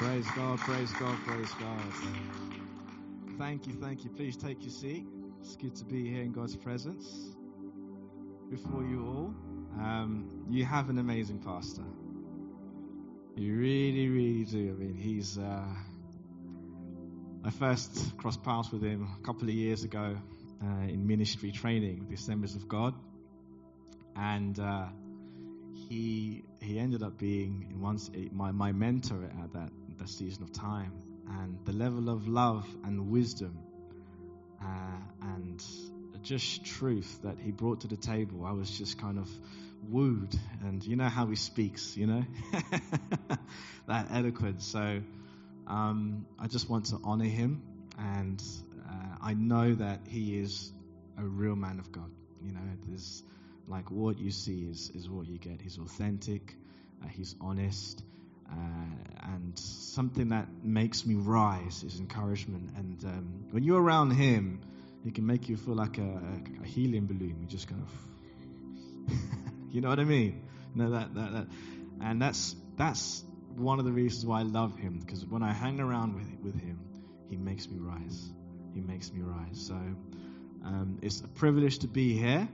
Praise God, praise God, praise God. Thank you, thank you. Please take your seat. It's good to be here in God's presence. Before you all, um, you have an amazing pastor. You really, really do. I mean, he's. Uh, I first crossed paths with him a couple of years ago uh, in ministry training with the Assemblies of God, and uh, he he ended up being once my my mentor at that that season of time, and the level of love and wisdom uh, and just truth that he brought to the table, I was just kind of wooed. And you know how he speaks, you know, that eloquence. So um, I just want to honor him, and uh, I know that he is a real man of God. You know, there's like what you see is is what you get. He's authentic, uh, he's honest, uh, and something that makes me rise is encouragement. And um, when you're around him, he can make you feel like a, a helium balloon. You just kind of, you know what I mean? No, that, that, that, and that's that's one of the reasons why I love him. Because when I hang around with with him, he makes me rise. He makes me rise. So um, it's a privilege to be here.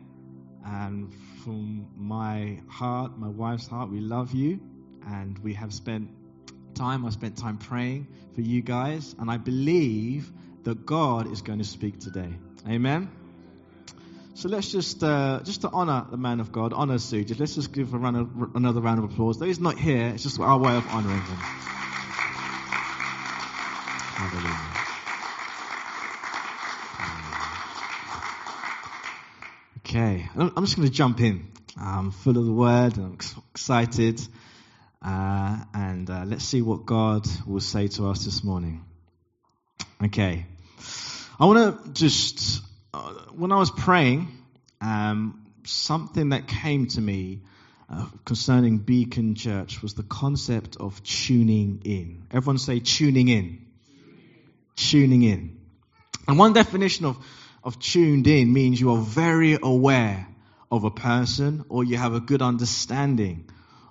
And from my heart, my wife's heart, we love you and we have spent time, I spent time praying for you guys, and I believe that God is going to speak today. Amen. So let's just, uh, just to honor the man of God, honor Sujit, let's just give a round of, another round of applause. Though he's not here, it's just our way of honoring him. Hallelujah. Okay, I'm just going to jump in. I'm full of the word and I'm excited. Uh, and uh, let's see what God will say to us this morning. Okay. I want to just, uh, when I was praying, um, something that came to me uh, concerning Beacon Church was the concept of tuning in. Everyone say tuning in. Tuning in. And one definition of, of tuned in means you are very aware of a person or you have a good understanding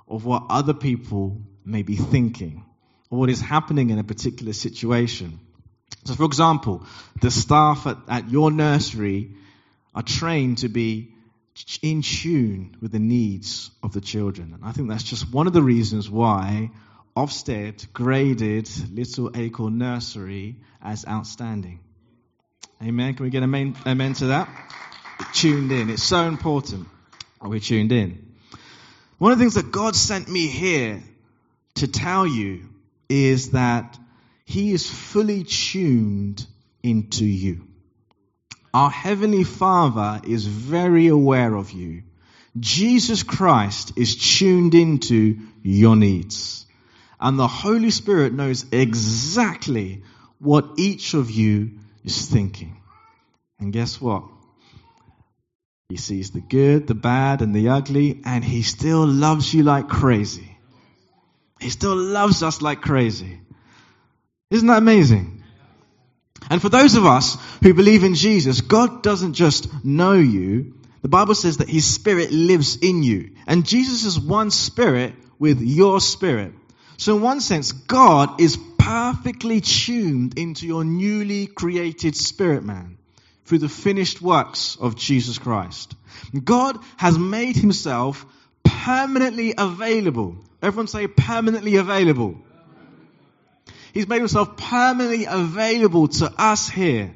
of what other people may be thinking or what is happening in a particular situation. So, for example, the staff at, at your nursery are trained to be in tune with the needs of the children. And I think that's just one of the reasons why Ofsted graded Little Acorn Nursery as outstanding. Amen. Can we get a amen to that? Tuned in. It's so important. Are we tuned in? One of the things that God sent me here to tell you is that He is fully tuned into you. Our Heavenly Father is very aware of you. Jesus Christ is tuned into your needs. And the Holy Spirit knows exactly what each of you is thinking. And guess what? He sees the good, the bad, and the ugly, and he still loves you like crazy. He still loves us like crazy. Isn't that amazing? And for those of us who believe in Jesus, God doesn't just know you. The Bible says that His Spirit lives in you. And Jesus is one Spirit with your Spirit. So in one sense, God is perfectly tuned into your newly created spirit man through the finished works of Jesus Christ. God has made himself permanently available. Everyone say permanently available. He's made himself permanently available to us here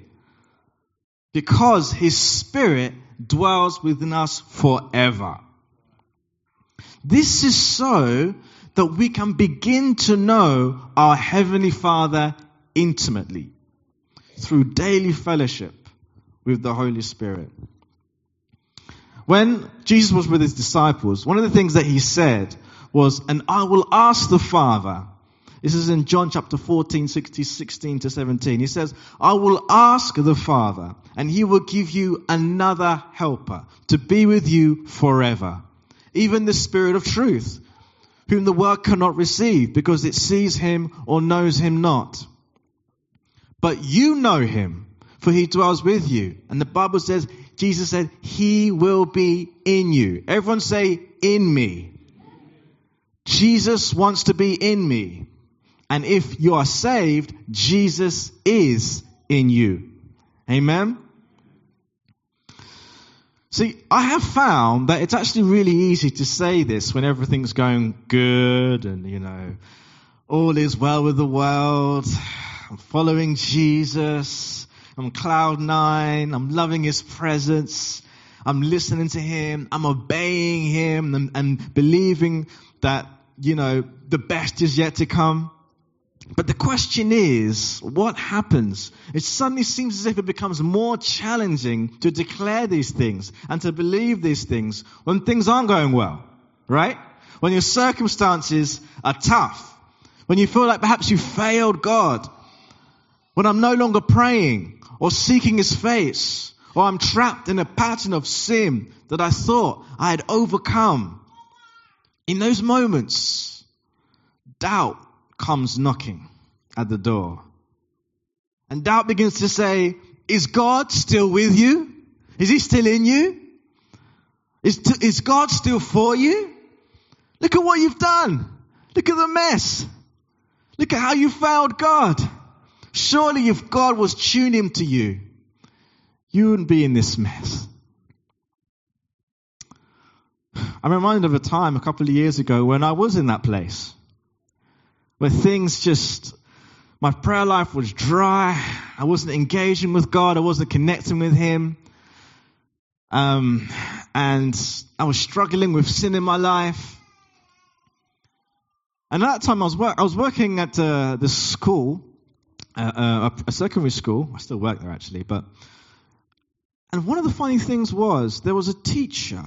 because his spirit dwells within us forever. This is so that we can begin to know our Heavenly Father intimately through daily fellowship with the Holy Spirit. When Jesus was with his disciples, one of the things that he said was, and I will ask the Father. This is in John chapter 14, 16, 16 to 17. He says, I will ask the Father, and he will give you another helper to be with you forever. Even the Spirit of truth, whom the world cannot receive because it sees him or knows him not. But you know him for he dwells with you. And the Bible says, Jesus said, he will be in you. Everyone say, in me. Jesus wants to be in me. And if you are saved, Jesus is in you. Amen? See, I have found that it's actually really easy to say this when everything's going good and, you know, all is well with the world. I'm following Jesus. I'm cloud nine. I'm loving his presence. I'm listening to him. I'm obeying him and, and believing that, you know, the best is yet to come. But the question is, what happens? It suddenly seems as if it becomes more challenging to declare these things and to believe these things when things aren't going well, right? When your circumstances are tough, when you feel like perhaps you failed God, when I'm no longer praying or seeking His face, or I'm trapped in a pattern of sin that I thought I had overcome. In those moments, doubt comes knocking at the door. And doubt begins to say, is God still with you? Is he still in you? Is, is God still for you? Look at what you've done. Look at the mess. Look at how you failed God. Surely if God was tuning to you, you wouldn't be in this mess. I'm reminded of a time a couple of years ago when I was in that place where things just, my prayer life was dry. I wasn't engaging with God. I wasn't connecting with Him. Um, and I was struggling with sin in my life. And at that time, I was, I was working at uh, school, uh, uh, a secondary school. I still work there actually, but. And one of the funny things was there was a teacher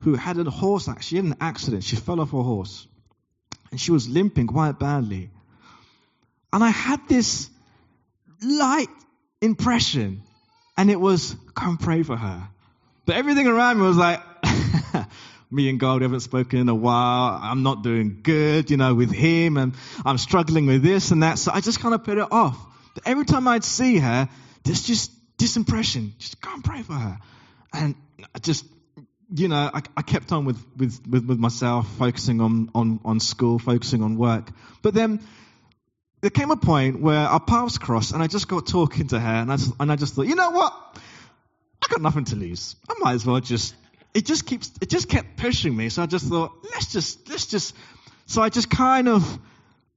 who had a horse. She had an accident. She fell off her horse, and she was limping quite badly. And I had this light impression, and it was come pray for her. But everything around me was like, me and God we haven't spoken in a while. I'm not doing good, you know, with him, and I'm struggling with this and that. So I just kind of put it off. But every time I'd see her, there's just this impression, just go and pray for her. And I just, you know, I, I kept on with, with, with, with myself, focusing on, on, on school, focusing on work. But then there came a point where our paths crossed, and I just got talking to her, and I just, and I just thought, you know what? I got nothing to lose. I might as well just. It just keeps. It just kept pushing me. So I just thought, let's just, let's just. So I just kind of,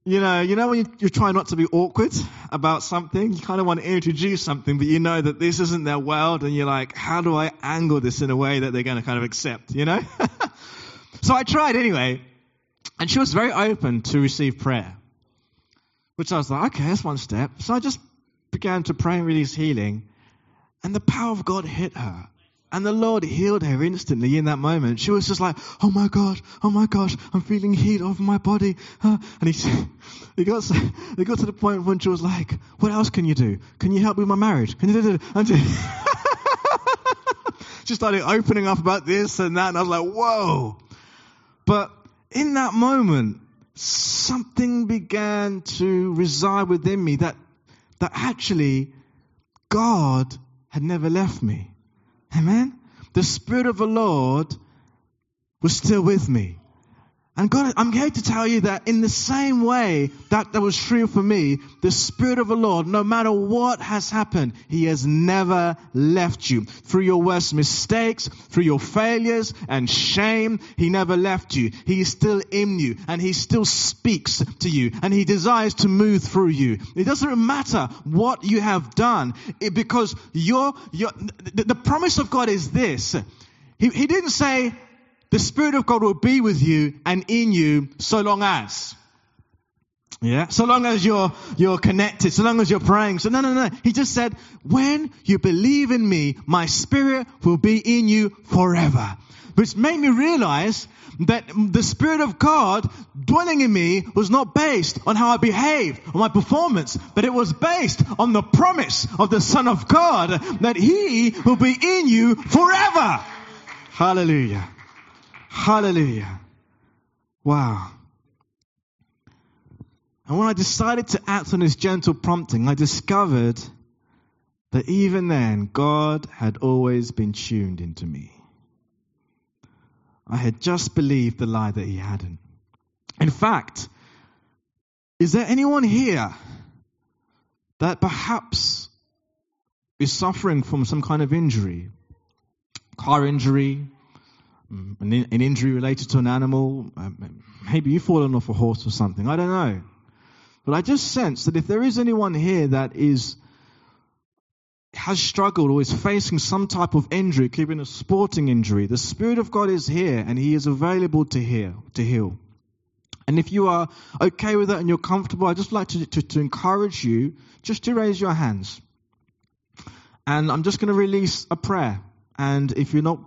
you know, you know when you, you try not to be awkward about something, you kind of want to introduce something, but you know that this isn't their world, and you're like, how do I angle this in a way that they're going to kind of accept, you know? so I tried anyway, and she was very open to receive prayer. Which I was like, okay, that's one step. So I just began to pray and release healing. And the power of God hit her. And the Lord healed her instantly in that moment. She was just like, oh my God, oh my gosh, I'm feeling heat over my body. Uh, and he, he, got, got to the point when she was like, what else can you do? Can you help with my marriage? Can you do and she, she started opening up about this and that. And I was like, whoa. But in that moment, something began to reside within me that, that actually God had never left me. Amen? The Spirit of the Lord was still with me. And God, I'm here to tell you that in the same way that that was true for me, the Spirit of the Lord, no matter what has happened, He has never left you. Through your worst mistakes, through your failures and shame, He never left you. He is still in you and He still speaks to you and He desires to move through you. It doesn't matter what you have done it, because your, your, the, the promise of God is this. He, he didn't say, the Spirit of God will be with you and in you so long as. Yeah, so long as you're, you're connected, so long as you're praying. So no, no, no. He just said, when you believe in me, my spirit will be in you forever. Which made me realize that the Spirit of God dwelling in me was not based on how I behaved or my performance, but it was based on the promise of the Son of God that He will be in you forever. Hallelujah. Hallelujah. Wow. And when I decided to act on his gentle prompting, I discovered that even then, God had always been tuned into me. I had just believed the lie that he hadn't. In fact, Is there anyone here that perhaps is suffering from some kind of injury? Car injury, mm, an, injury related to an animal, um, maybe you've fallen off a horse or something, I don't know. But I just sense that if there is anyone here that is has struggled or is facing some type of injury, be a sporting injury, the Spirit of God is here and He is available to heal. To heal. And if you are okay with that and you're comfortable, I'd just like to, to, to encourage you just to raise your hands. And I'm just going to release a prayer. And if you're not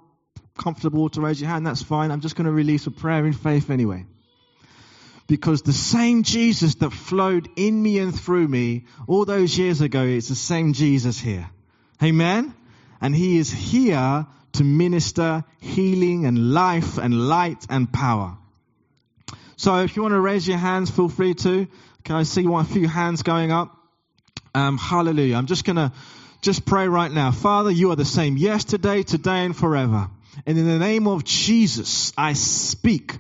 comfortable to raise your hand, that's fine. I'm just going to release a prayer in faith anyway. Because the same Jesus that flowed in me and through me all those years ago, it's the same Jesus here. Amen? And he is here to minister healing and life and light and power. So if you want to raise your hands, feel free to. Can I see one, a few hands going up? Um, hallelujah. I'm just going to just pray right now. Father, you are the same yesterday, today, and forever. And in the name of Jesus, I speak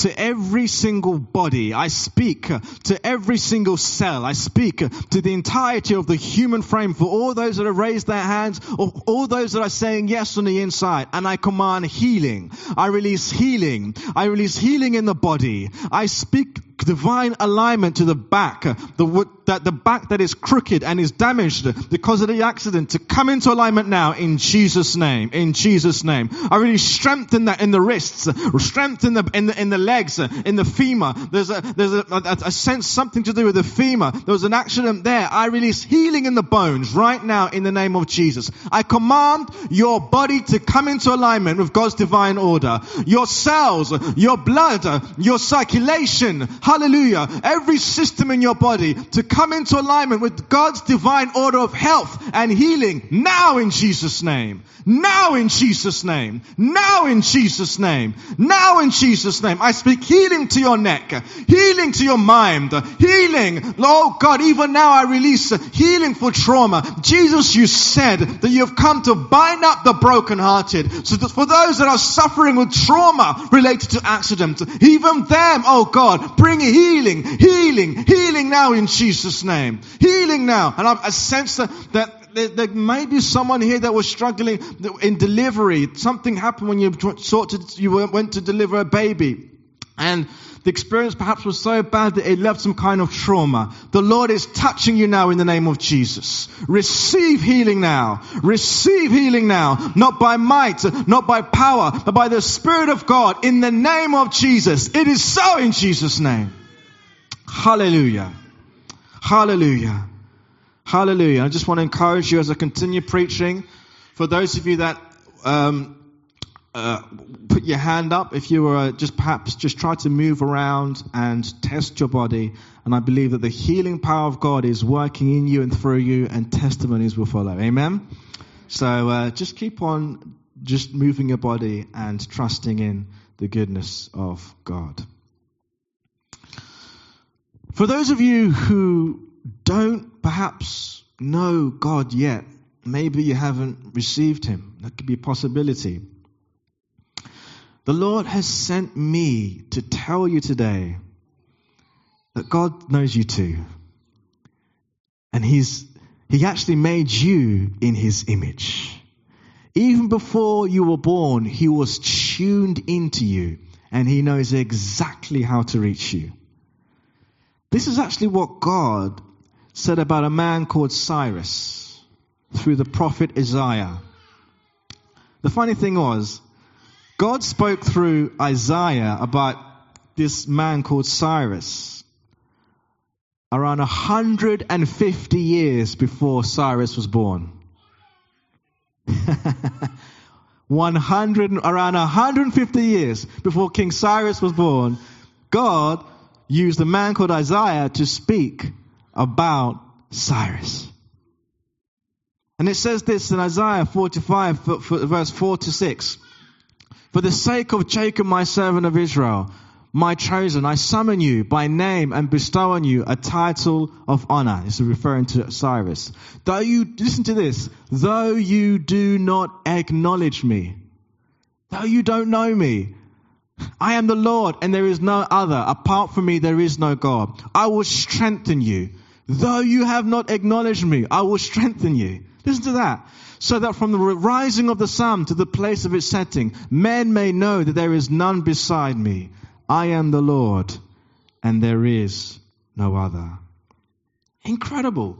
to every single body. I speak to every single cell. I speak to the entirety of the human frame for all those that have raised their hands or all those that are saying yes on the inside. And I command healing. I release healing. I release healing in the body. I speak divine alignment to the back, the, that the back that is crooked and is damaged because of the accident to come into alignment now in Jesus' name. In Jesus' name. I really strengthen that in the wrists, strengthen the, in the, in the legs, in the femur. There's a, there's a, a, a sense something to do with the femur. There was an accident there. I release healing in the bones right now in the name of Jesus. I command your body to come into alignment with God's divine order. Your cells, your blood, your circulation, hallelujah, every system in your body to come into alignment with God's divine order of health and healing now in Jesus' name. Now in Jesus' name. Now in Jesus' name. Now in Jesus' name. I speak healing to your neck, healing to your mind, healing. Oh God, even now I release healing for trauma. Jesus, you said that you have come to bind up the brokenhearted. So that for those that are suffering with trauma related to accident, even them, oh God, bring bring healing, healing, healing now in Jesus' name. Healing now. And I, I sense that, that there, there, may be someone here that was struggling in delivery. Something happened when you sought to, you went to deliver a baby. And the experience perhaps was so bad that it left some kind of trauma. The Lord is touching you now in the name of Jesus. Receive healing now. Receive healing now. Not by might, not by power, but by the Spirit of God in the name of Jesus. It is so in Jesus' name. Hallelujah. Hallelujah. Hallelujah. I just want to encourage you as I continue preaching. For those of you that um, uh, put your hand up if you were just perhaps just try to move around and test your body. And I believe that the healing power of God is working in you and through you, and testimonies will follow. Amen. So uh, just keep on just moving your body and trusting in the goodness of God. For those of you who don't perhaps know God yet, maybe you haven't received Him. That could be a possibility. The Lord has sent me to tell you today that God knows you too. And He's, He actually made you in His image. Even before you were born, He was tuned into you and He knows exactly how to reach you. This is actually what God said about a man called Cyrus through the prophet Isaiah. The funny thing was, God spoke through Isaiah about this man called Cyrus around 150 years before Cyrus was born. 100, around 150 years before King Cyrus was born, God used a man called Isaiah to speak about Cyrus. And it says this in Isaiah 45, verse 4 to 6. For the sake of Jacob, my servant of Israel, my chosen, I summon you by name and bestow on you a title of honor. This is referring to Cyrus. Though you, listen to this, though you do not acknowledge me, though you don't know me, I am the Lord and there is no other. Apart from me, there is no God. I will strengthen you. Though you have not acknowledged me, I will strengthen you. Listen to that. So that from the rising of the sun to the place of its setting, men may know that there is none beside me. I am the Lord and there is no other. Incredible.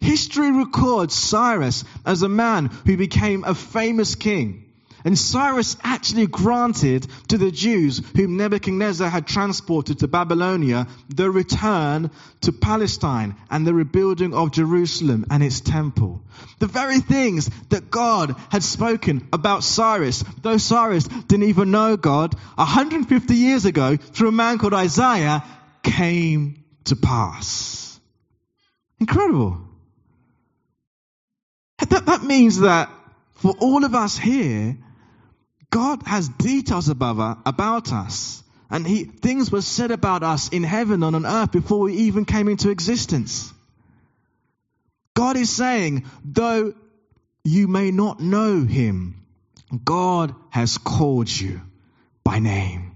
History records Cyrus as a man who became a famous king. And Cyrus actually granted to the Jews whom Nebuchadnezzar had transported to Babylonia the return to Palestine and the rebuilding of Jerusalem and its temple. The very things that God had spoken about Cyrus, though Cyrus didn't even know God, 150 years ago through a man called Isaiah came to pass. Incredible. That, that means that for all of us here, God has details about, uh, about us. And he, things were said about us in heaven and on earth before we even came into existence. God is saying, though you may not know him, God has called you by name.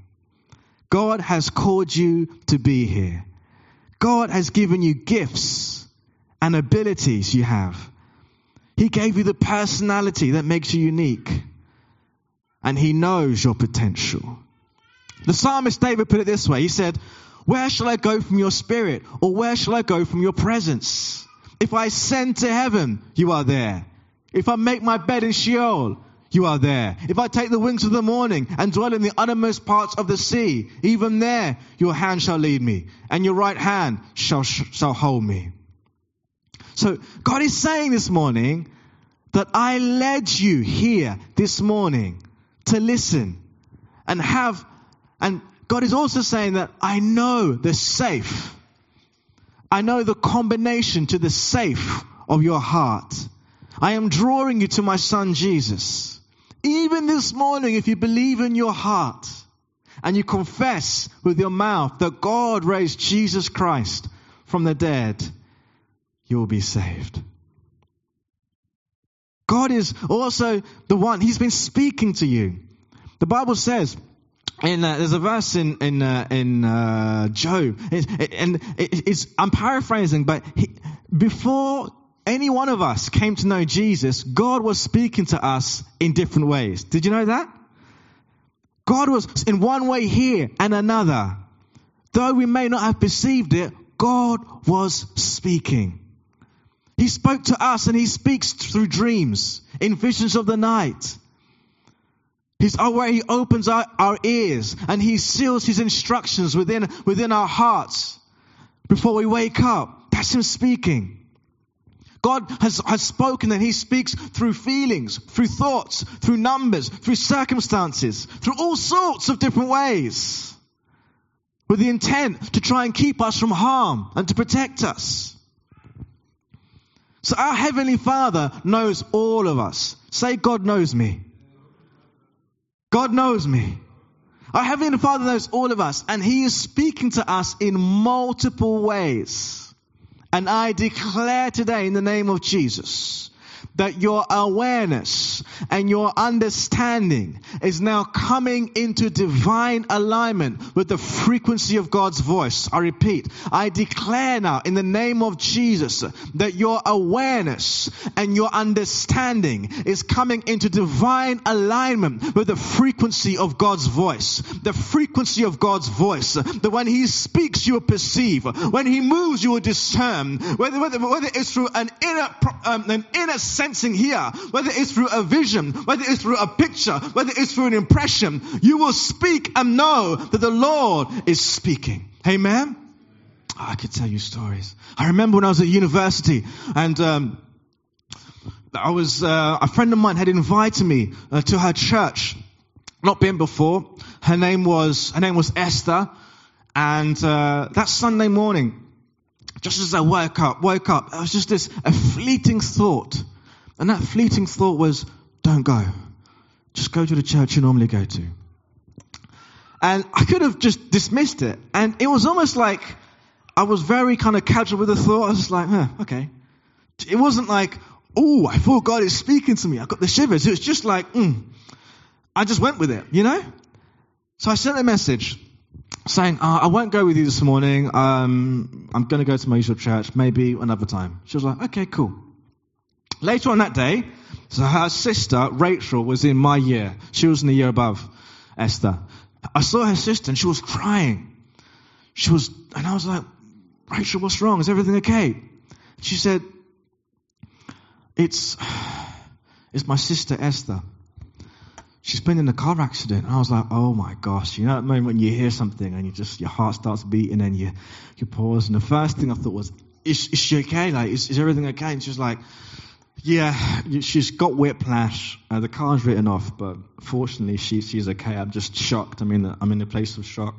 God has called you to be here. God has given you gifts and abilities you have. He gave you the personality that makes you unique and he knows your potential. The psalmist David put it this way. He said, where shall I go from your spirit? Or where shall I go from your presence? If I ascend to heaven, you are there. If I make my bed in Sheol, you are there. If I take the wings of the morning and dwell in the uttermost parts of the sea, even there your hand shall lead me, and your right hand shall, shall hold me. So God is saying this morning that I led you here this morning to listen and have, and God is also saying that I know the safe. I know the combination to the safe of your heart. I am drawing you to my son Jesus. Even this morning, if you believe in your heart and you confess with your mouth that God raised Jesus Christ from the dead, you will be saved. God is also the one, He's been speaking to you. The Bible says, and uh, there's a verse in in uh, in uh, Job, it, and it, I'm paraphrasing, but he, before any one of us came to know Jesus, God was speaking to us in different ways. Did you know that? God was in one way here and another. Though we may not have perceived it, God was speaking. He spoke to us and he speaks through dreams, in visions of the night. He's oh, where he opens our, our ears and he seals his instructions within, within our hearts before we wake up. That's him speaking. God has, has spoken and he speaks through feelings, through thoughts, through numbers, through circumstances, through all sorts of different ways with the intent to try and keep us from harm and to protect us. So our Heavenly Father knows all of us. Say, God knows me. God knows me. Our Heavenly Father knows all of us, and He is speaking to us in multiple ways. And I declare today in the name of Jesus that your awareness and your understanding is now coming into divine alignment with the frequency of God's voice. I repeat, I declare now in the name of Jesus that your awareness and your understanding is coming into divine alignment with the frequency of God's voice. The frequency of God's voice. That when He speaks, you will perceive. When He moves, you will discern. Whether, whether, whether it's through an inner, um, an inner here, whether it's through a vision, whether it's through a picture, whether it's through an impression, you will speak and know that the Lord is speaking. Amen. Oh, I could tell you stories. I remember when I was at university and, um, I was, uh, a friend of mine had invited me uh, to her church. Not been before. Her name was, her name was Esther. And, uh, that Sunday morning, just as I woke up, woke up, it was just this, a fleeting thought. And that fleeting thought was, don't go. Just go to the church you normally go to. And I could have just dismissed it. And it was almost like I was very kind of casual with the thought. I was just like, huh, okay. It wasn't like, oh, I thought God is speaking to me. I got the shivers. It was just like, mm. I just went with it, you know? So I sent a message saying, uh, I won't go with you this morning. Um, I'm going to go to my usual church, maybe another time. She was like, okay, cool. Later on that day, so her sister, Rachel, was in my year. She was in the year above Esther. I saw her sister and she was crying. She was, and I was like, Rachel, what's wrong? Is everything okay? She said, it's, it's my sister Esther. She's been in a car accident. And I was like, oh my gosh. You know that moment when you hear something and you just, your heart starts beating and you, you pause. And the first thing I thought was, is, is she okay? Like, is, is everything okay? And she's like, yeah, she's got whiplash. Uh, the car's written off, but fortunately she, she's okay. I'm just shocked. In, a, I'm in a place of shock.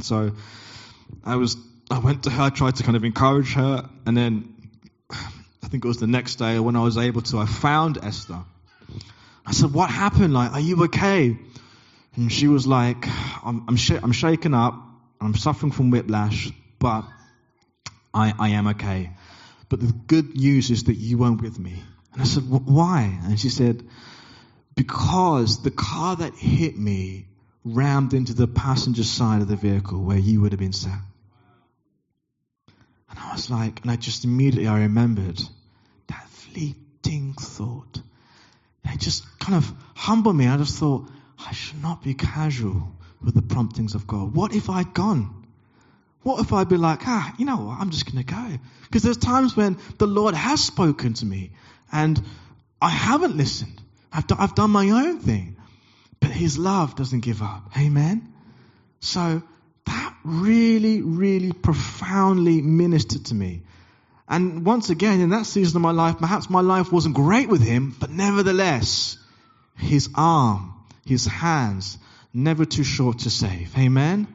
So I was, I went to her, I tried to kind of encourage her. And then I think it was the next day when I was able to, I found Esther. I said, what happened? Like, are you okay? And she was like, I'm, I'm, sh- I'm shaken up. I'm suffering from whiplash, but I, I am okay. But the good news is that you weren't with me. And I said, why? And she said, because the car that hit me rammed into the passenger side of the vehicle where you would have been sat. And I was like, and I just immediately I remembered that fleeting thought. And it just kind of humbled me. I just thought, I should not be casual with the promptings of God. What if I'd gone? What if I'd be like, ah, you know what, I'm just going to go? Because there's times when the Lord has spoken to me and I haven't listened. I've, do, I've done my own thing. But His love doesn't give up. Amen? So that really, really profoundly ministered to me. And once again, in that season of my life, perhaps my life wasn't great with Him, but nevertheless, His arm, His hands, never too short to save. Amen?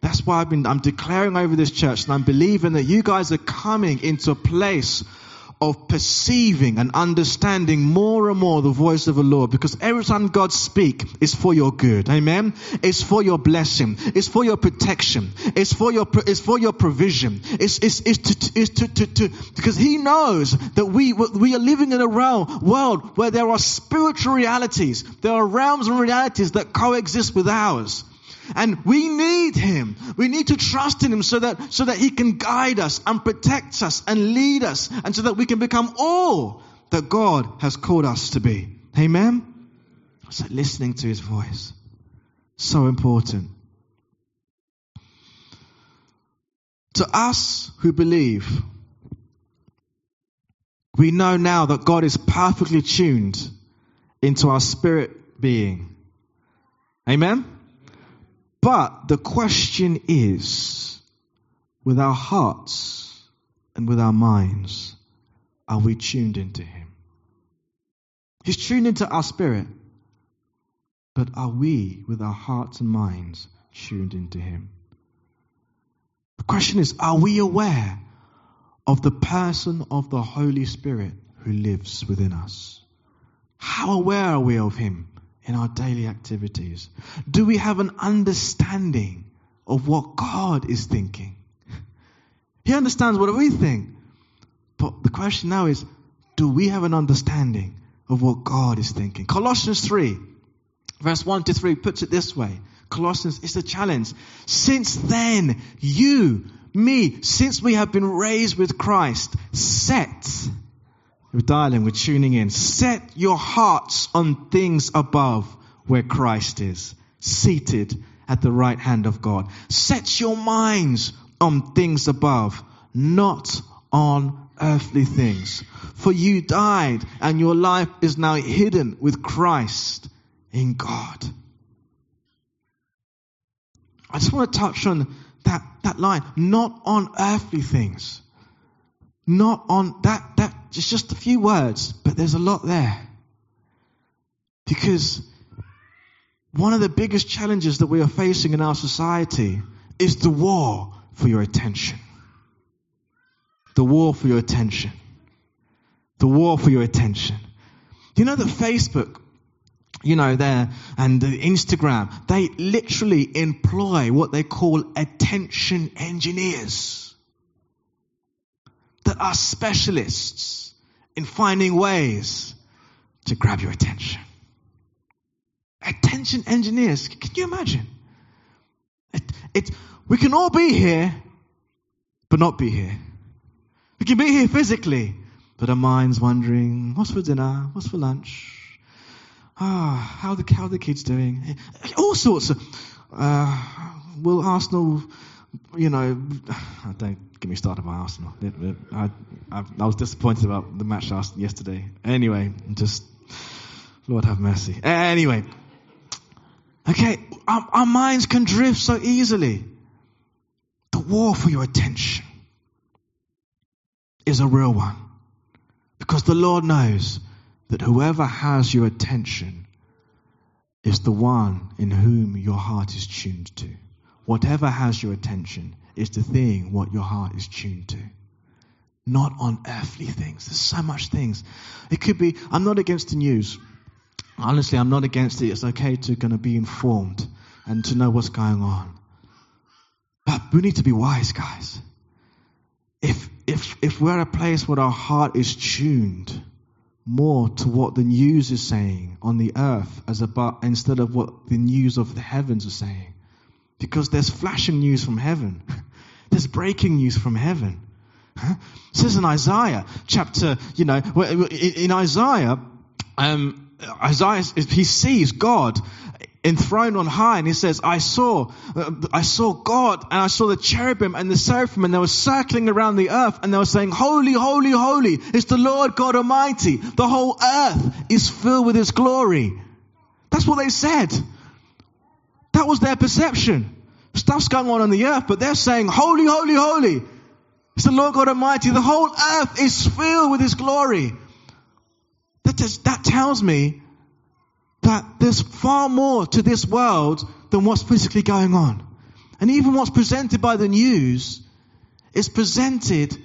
That's why I've been, I'm declaring over this church and I'm believing that you guys are coming into a place of perceiving and understanding more and more the voice of the Lord because every time God speaks, it's for your good. Amen. It's for your blessing. It's for your protection. It's for your, it's for your provision. It's, it's, it's to, it's to, to, to, because he knows that we, we are living in a realm, world where there are spiritual realities. There are realms and realities that coexist with ours. And we need Him. We need to trust in Him so that, so that He can guide us and protect us and lead us and so that we can become all that God has called us to be. Amen? So listening to His voice. So important. To us who believe, we know now that God is perfectly tuned into our spirit being. Amen? But the question is, with our hearts and with our minds, are we tuned into Him? He's tuned into our spirit. But are we, with our hearts and minds, tuned into Him? The question is, are we aware of the person of the Holy Spirit who lives within us? How aware are we of Him? In our daily activities? Do we have an understanding of what God is thinking? He understands what we think. But the question now is, do we have an understanding of what God is thinking? Colossians 3, verse 1 to 3 puts it this way. Colossians is a challenge. Since then, you, me, since we have been raised with Christ, set we're dialing, we're tuning in. Set your hearts on things above where Christ is, seated at the right hand of God. Set your minds on things above, not on earthly things. For you died and your life is now hidden with Christ in God. I just want to touch on that, that line, not on earthly things. Not on that, that it's just a few words, but there's a lot there. Because one of the biggest challenges that we are facing in our society is the war for your attention. The war for your attention. The war for your attention. You know that Facebook, you know, there and the Instagram, they literally employ what they call attention engineers are specialists in finding ways to grab your attention. Attention engineers, can you imagine? It, it, we can all be here, but not be here. We can be here physically, but our mind's wondering, what's for dinner? What's for lunch? Ah, how the how the kids doing? All sorts of. Uh, will Arsenal, you know, don't get me started by Arsenal. I, I, I was disappointed about the match yesterday. Anyway, just Lord have mercy. Anyway, okay, our, our minds can drift so easily. The war for your attention is a real one. Because the Lord knows that whoever has your attention is the one in whom your heart is tuned to. Whatever has your attention is the thing what your heart is tuned to. Not on earthly things. There's so much things. It could be, I'm not against the news. Honestly, I'm not against it. It's okay to kind of be informed and to know what's going on. But we need to be wise, guys. If, if, if we're at a place where our heart is tuned more to what the news is saying on the earth as about, instead of what the news of the heavens are saying. Because there's flashing news from heaven. there's breaking news from heaven. It says in Isaiah chapter, you know, in Isaiah, um, Isaiah, he sees God enthroned on high and he says i saw i saw god and i saw the cherubim and the seraphim and they were circling around the earth and they were saying holy holy holy is the lord god almighty the whole earth is filled with his glory that's what they said that was their perception stuff's going on on the earth but they're saying holy holy holy it's the lord god almighty the whole earth is filled with his glory that, that tells me that there's far more to this world than what's physically going on. And even what's presented by the news is presented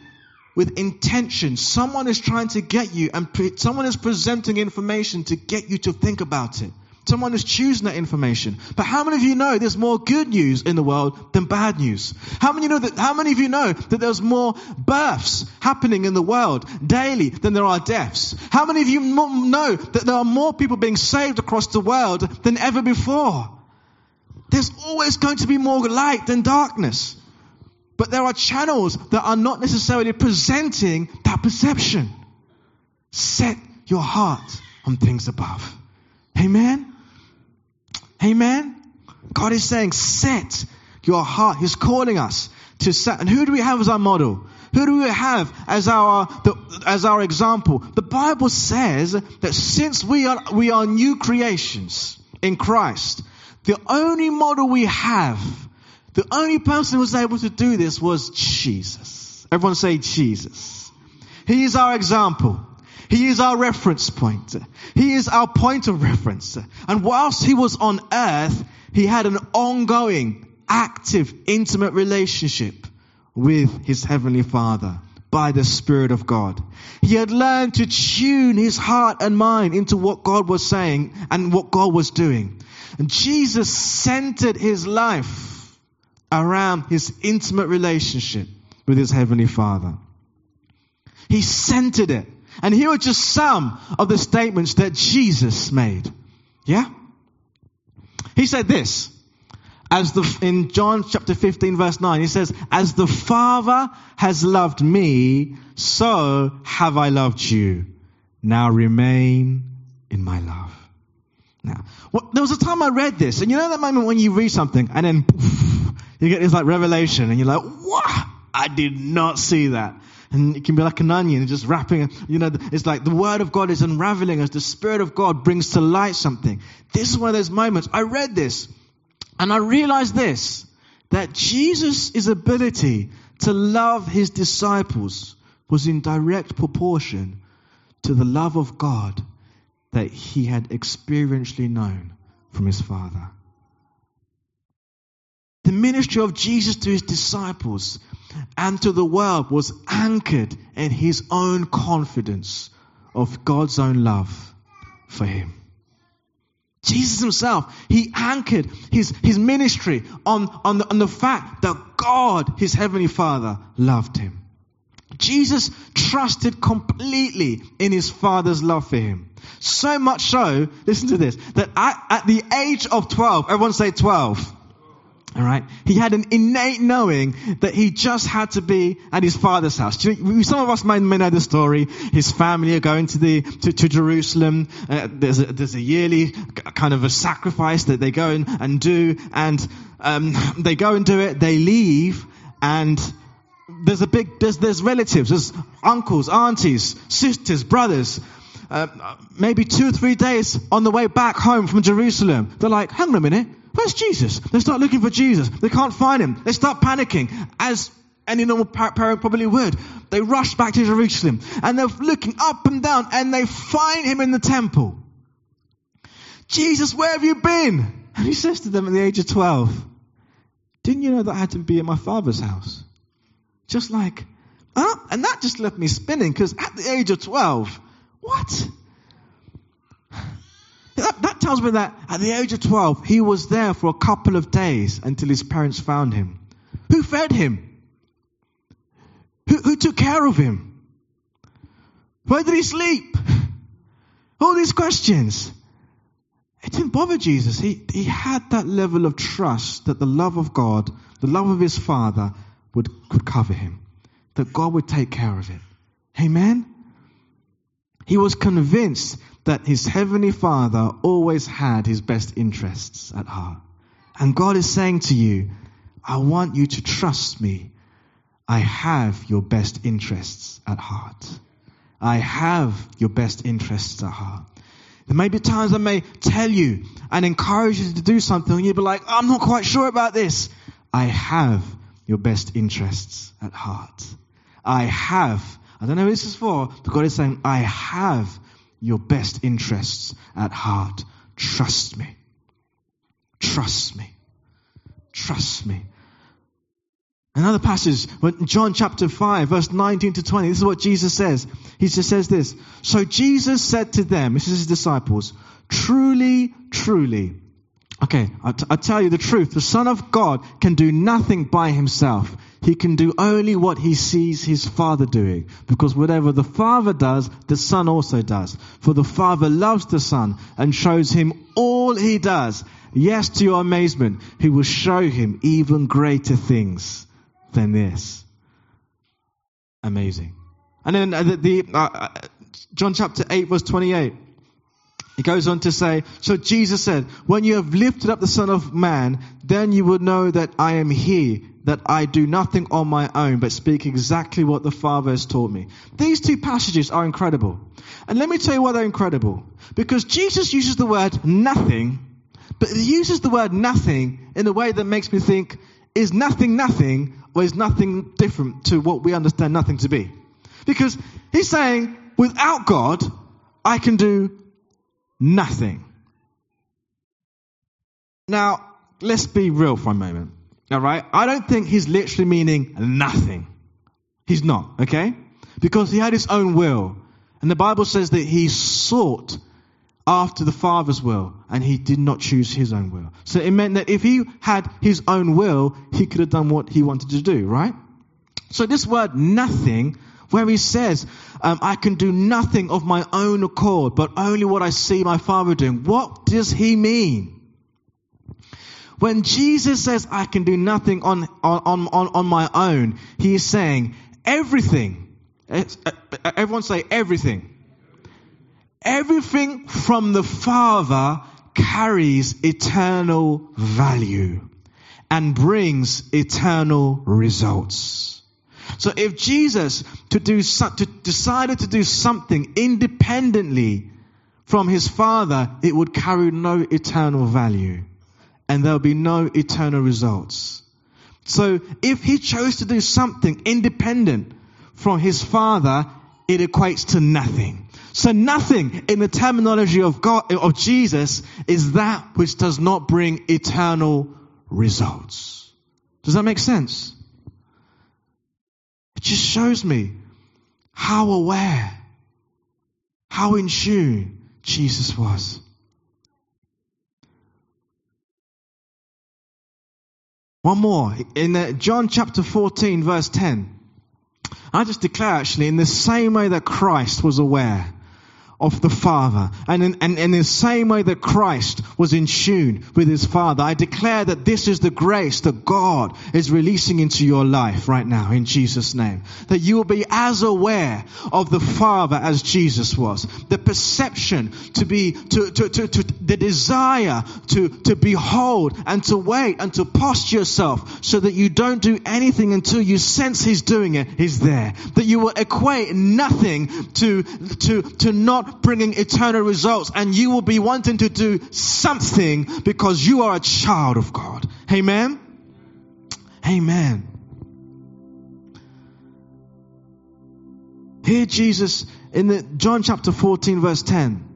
with intention. Someone is trying to get you, and pre- someone is presenting information to get you to think about it. Someone is choosing that information. But how many of you know there's more good news in the world than bad news? How many know that, how many of you know that there's more births happening in the world daily than there are deaths? How many of you know that there are more people being saved across the world than ever before? There's always going to be more light than darkness. But there are channels that are not necessarily presenting that perception. Set your heart on things above. Amen? Amen? God is saying, set your heart. He's calling us to set. And who do we have as our model? Who do we have as our, the, as our example? The Bible says that since we are, we are new creations in Christ, the only model we have, the only person who was able to do this was Jesus. Everyone say Jesus. He is our example. He is our reference point. He is our point of reference. And whilst he was on earth, he had an ongoing, active, intimate relationship with his heavenly father by the Spirit of God. He had learned to tune his heart and mind into what God was saying and what God was doing. And Jesus centered his life around his intimate relationship with his heavenly father. He centered it. And here are just some of the statements that Jesus made. Yeah? He said this. As the, in John chapter 15 verse 9, he says, As the Father has loved me, so have I loved you. Now remain in my love. Now, what, there was a time I read this, and you know that moment when you read something, and then poof, you get this like revelation, and you're like, what? I did not see that and it can be like an onion, just wrapping. You know, it's like the Word of God is unraveling as the Spirit of God brings to light something. This is one of those moments. I read this, and I realized this that Jesus' ability to love his disciples was in direct proportion to the love of God that he had experientially known from his Father. The ministry of Jesus to his disciples and to the world was anchored in his own confidence of God's own love for him. Jesus himself, he anchored his, his ministry on, on, the, on the fact that God, his heavenly Father, loved him. Jesus trusted completely in his Father's love for him. So much so, listen to this, that at, at the age of 12, everyone say 12. All right. He had an innate knowing that he just had to be at his father's house. Some of us may, may know the story. His family are going to the to, to Jerusalem. Uh, there's a, there's a yearly kind of a sacrifice that they go and, and do, and um, they go and do it. They leave, and there's a big there's there's relatives, there's uncles, aunties, sisters, brothers. Uh, maybe two or three days on the way back home from Jerusalem, they're like, "Hang on a minute." Where's Jesus? They start looking for Jesus. They can't find him. They start panicking, as any normal parent probably would. They rush back to Jerusalem and they're looking up and down and they find him in the temple. Jesus, where have you been? And he says to them at the age of 12, Didn't you know that I had to be at my father's house? Just like, huh? And that just left me spinning because at the age of 12, what? That, that tells me that at the age of 12, he was there for a couple of days until his parents found him. Who fed him? Who, who took care of him? Where did he sleep? All these questions. It didn't bother Jesus. He, he had that level of trust that the love of God, the love of his Father, would, would cover him. That God would take care of it. Amen? He was convinced that his heavenly father always had his best interests at heart. And God is saying to you, I want you to trust me. I have your best interests at heart. I have your best interests at heart. There may be times I may tell you and encourage you to do something and you'll be like, I'm not quite sure about this. I have your best interests at heart. I have, I don't know who this is for, but God is saying, I have your best interests at heart. Trust me. Trust me. Trust me. Another passage, John chapter 5, verse 19 to 20, this is what Jesus says. He just says this. So Jesus said to them, this is his disciples, truly, truly, Okay, I, t- I tell you the truth. The Son of God can do nothing by himself. He can do only what he sees his Father doing. Because whatever the Father does, the Son also does. For the Father loves the Son and shows him all he does. Yes, to your amazement, he will show him even greater things than this. Amazing. And then uh, the, the uh, uh John chapter 8 verse 28. He goes on to say, so Jesus said, when you have lifted up the Son of Man, then you will know that I am He, that I do nothing on my own, but speak exactly what the Father has taught me. These two passages are incredible. And let me tell you why they're incredible. Because Jesus uses the word nothing, but he uses the word nothing in a way that makes me think, is nothing nothing, or is nothing different to what we understand nothing to be? Because he's saying, without God, I can do nothing. Now, let's be real for a moment. All right? I don't think he's literally meaning nothing. He's not, okay? Because he had his own will. And the Bible says that he sought after the Father's will and he did not choose his own will. So it meant that if he had his own will, he could have done what he wanted to do, right? So this word nothing where he says, um, I can do nothing of my own accord, but only what I see my Father doing. What does he mean? When Jesus says, I can do nothing on, on, on, on my own, he is saying, everything. Uh, everyone say everything. Everything from the Father carries eternal value and brings eternal results. So if Jesus to do to decided to do something independently from his Father, it would carry no eternal value, and there would be no eternal results. So if he chose to do something independent from his Father, it equates to nothing. So nothing in the terminology of God, of Jesus, is that which does not bring eternal results. Does that make sense? It just shows me how aware, how in tune Jesus was. One more. In uh, John chapter 14, verse 10. I just declare actually, in the same way that Christ was aware of the Father. And in, and, in the same way that Christ was in tune with his Father, I declare that this is the grace that God is releasing into your life right now in Jesus' name. That you will be as aware of the Father as Jesus was. The perception to be, to, to, to, to the desire to, to behold and to wait and to posture yourself so that you don't do anything until you sense He's doing it, He's there. That you will equate nothing to, to, to not bringing eternal results and you will be wanting to do something because you are a child of God. Amen. Amen. Here Jesus in the John chapter 14 verse 10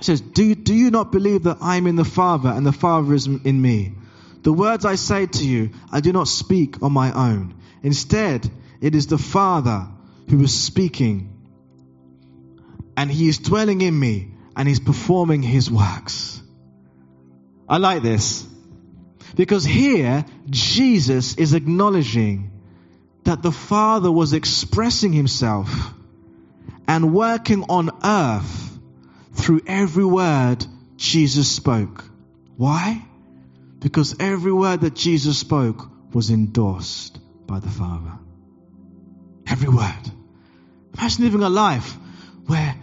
says, do do you not believe that I am in the Father and the Father is in me? The words I say to you, I do not speak on my own. Instead, it is the Father who is speaking and he is dwelling in me and he's performing his works. I like this because here Jesus is acknowledging that the Father was expressing himself and working on earth through every word Jesus spoke. Why? Because every word that Jesus spoke was endorsed by the Father. Every word. Imagine living a life where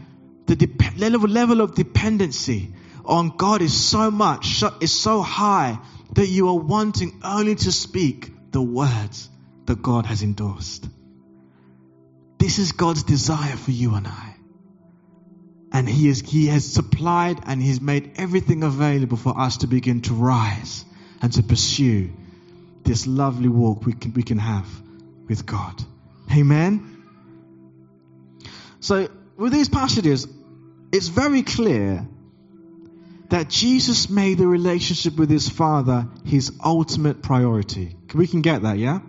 the dep- level, of dependency on God is so much, is so high that you are wanting only to speak the words that God has endorsed. This is God's desire for you and I. And he, is, he has supplied and He's made everything available for us to begin to rise and to pursue this lovely walk we can, we can have with God. Amen? So, with these passages, it's very clear that Jesus made the relationship with his Father his ultimate priority. We can get that, yeah?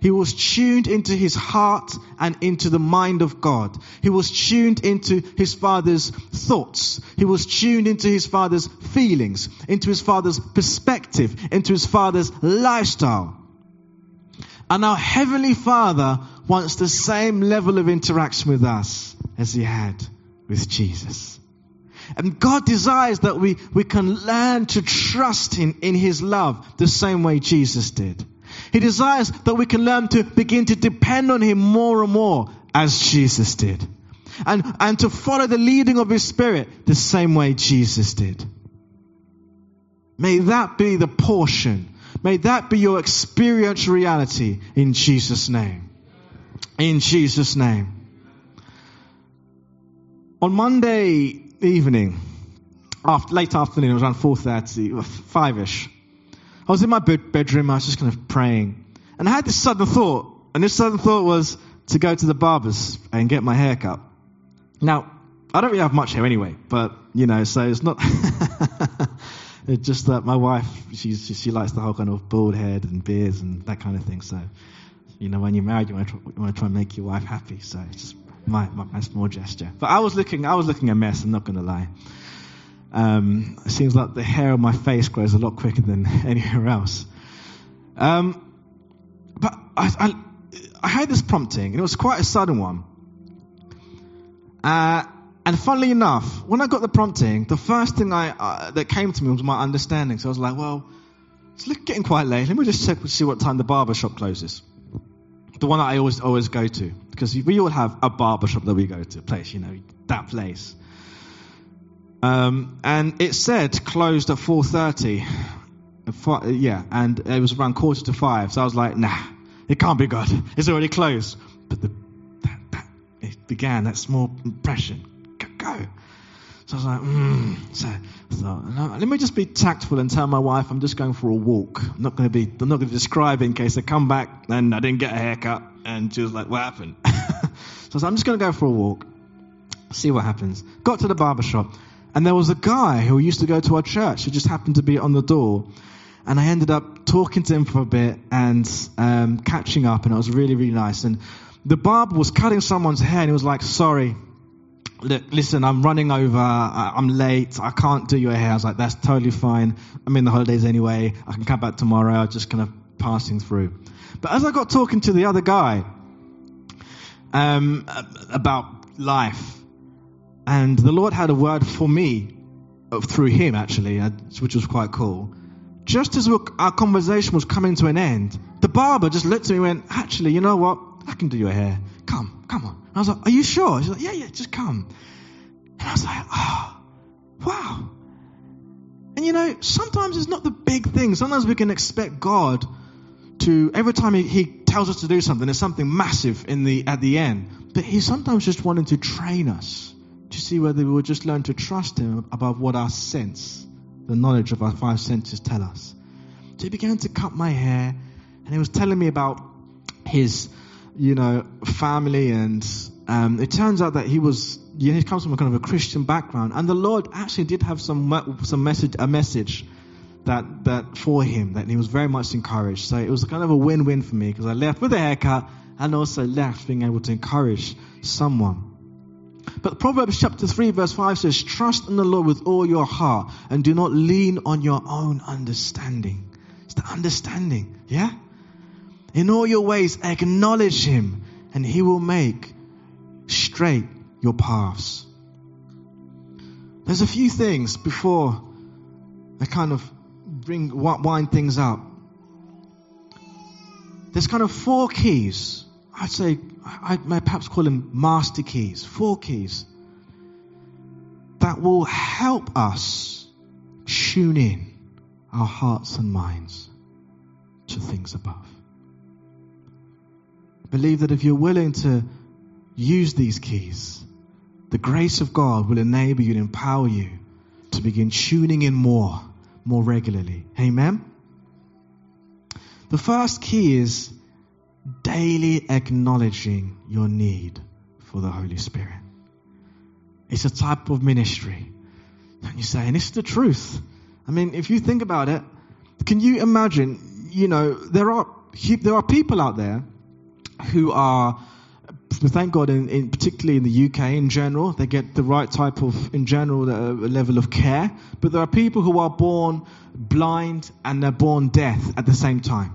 He was tuned into his heart and into the mind of God. He was tuned into his Father's thoughts. He was tuned into his Father's feelings, into his Father's perspective, into his Father's lifestyle. And our Heavenly Father wants the same level of interaction with us as he had with Jesus. And God desires that we, we can learn to trust Him in His love the same way Jesus did. He desires that we can learn to begin to depend on Him more and more as Jesus did. And, and to follow the leading of His Spirit the same way Jesus did. May that be the portion. May that be your experiential reality in Jesus' name. In Jesus' name on Monday evening, after, late afternoon, it was around 4.30, 5ish, uh, I was in my bedroom, I was just kind of praying. And I had this sudden thought, and this sudden thought was to go to the barber's and get my hair cut. Now, I don't really have much hair anyway, but, you know, so it's not... it's just that my wife, she's, she likes the whole kind of bald head and beards and that kind of thing, so... You know, when you're married, you want to try, and make your wife happy. So just my, my, my small gesture. But I was looking, I was looking a mess. I'm not going to lie. Um, it seems like the hair on my face grows a lot quicker than anywhere else. Um, but I, I, I, had this prompting, and it was quite a sudden one. Uh, and funnily enough, when I got the prompting, the first thing I, uh, that came to me was my understanding. So I was like, well, it's getting quite late. Let me just check see what time the barber shop closes the one that I always always go to because we all have a barber shop that we go to, place, you know, that place. Um, and it said closed at 4:30. Yeah, and it was around quarter to five. So I was like, nah, it can't be good. It's already closed. But the, that, that, it began that small impression. Go. So I was like, mm. So Thought, no, let me just be tactful and tell my wife I'm just going for a walk. I'm not going to be, I'm not going to describe in case I come back and I didn't get a haircut. And she was like, what happened? so I like, I'm just going to go for a walk, see what happens. Got to the barber shop, and there was a guy who used to go to our church who just happened to be on the door. And I ended up talking to him for a bit and um, catching up, and it was really, really nice. And the barber was cutting someone's hair, and he was like, sorry, look, listen, I'm running over, I'm late, I can't do your hair. I was like, that's totally fine. I'm in the holidays anyway. I can come back tomorrow. I'm just kind of passing through. But as I got talking to the other guy um, about life, And the Lord had a word for me uh, through him, actually, uh, which was quite cool. Just as our conversation was coming to an end, the barber just looked at me and went, Actually, you know what? I can do your hair. Come, come on. I was like, Are you sure? She's like, Yeah, yeah, just come. And I was like, Oh, wow. And you know, sometimes it's not the big thing. Sometimes we can expect God to every time he, he tells us to do something, there's something massive in the at the end. But he's sometimes just wanting to train us to see whether we will just learn to trust him above what our sense, the knowledge of our five senses tell us. So he began to cut my hair and he was telling me about his, you know, family and um, it turns out that he was you know, he comes from a kind of a Christian background, and the Lord actually did have some some message a message that that for him that he was very much encouraged. So it was kind of a win-win for me because I left with a haircut and also left being able to encourage someone. But Proverbs chapter 3 verse 5 says, Trust in the Lord with all your heart and do not lean on your own understanding. It's the understanding, yeah? In all your ways acknowledge him and he will make straight your paths. There's a few things before I kind of bring wind things up. There's kind of four keys. I'd say I might perhaps call them master keys. Four keys that will help us tune in our hearts and minds to things above. Believe that if you're willing to use these keys, the grace of God will enable you and empower you to begin tuning in more, more regularly. Amen? The first key is daily acknowledging your need for the Holy Spirit. It's a type of ministry. And you say, and is the truth. I mean, if you think about it, can you imagine, you know, there are, there are people out there who are thank God, in, in, particularly in the UK in general, they get the right type of, in general, uh, level of care. But there are people who are born blind and they're born deaf at the same time.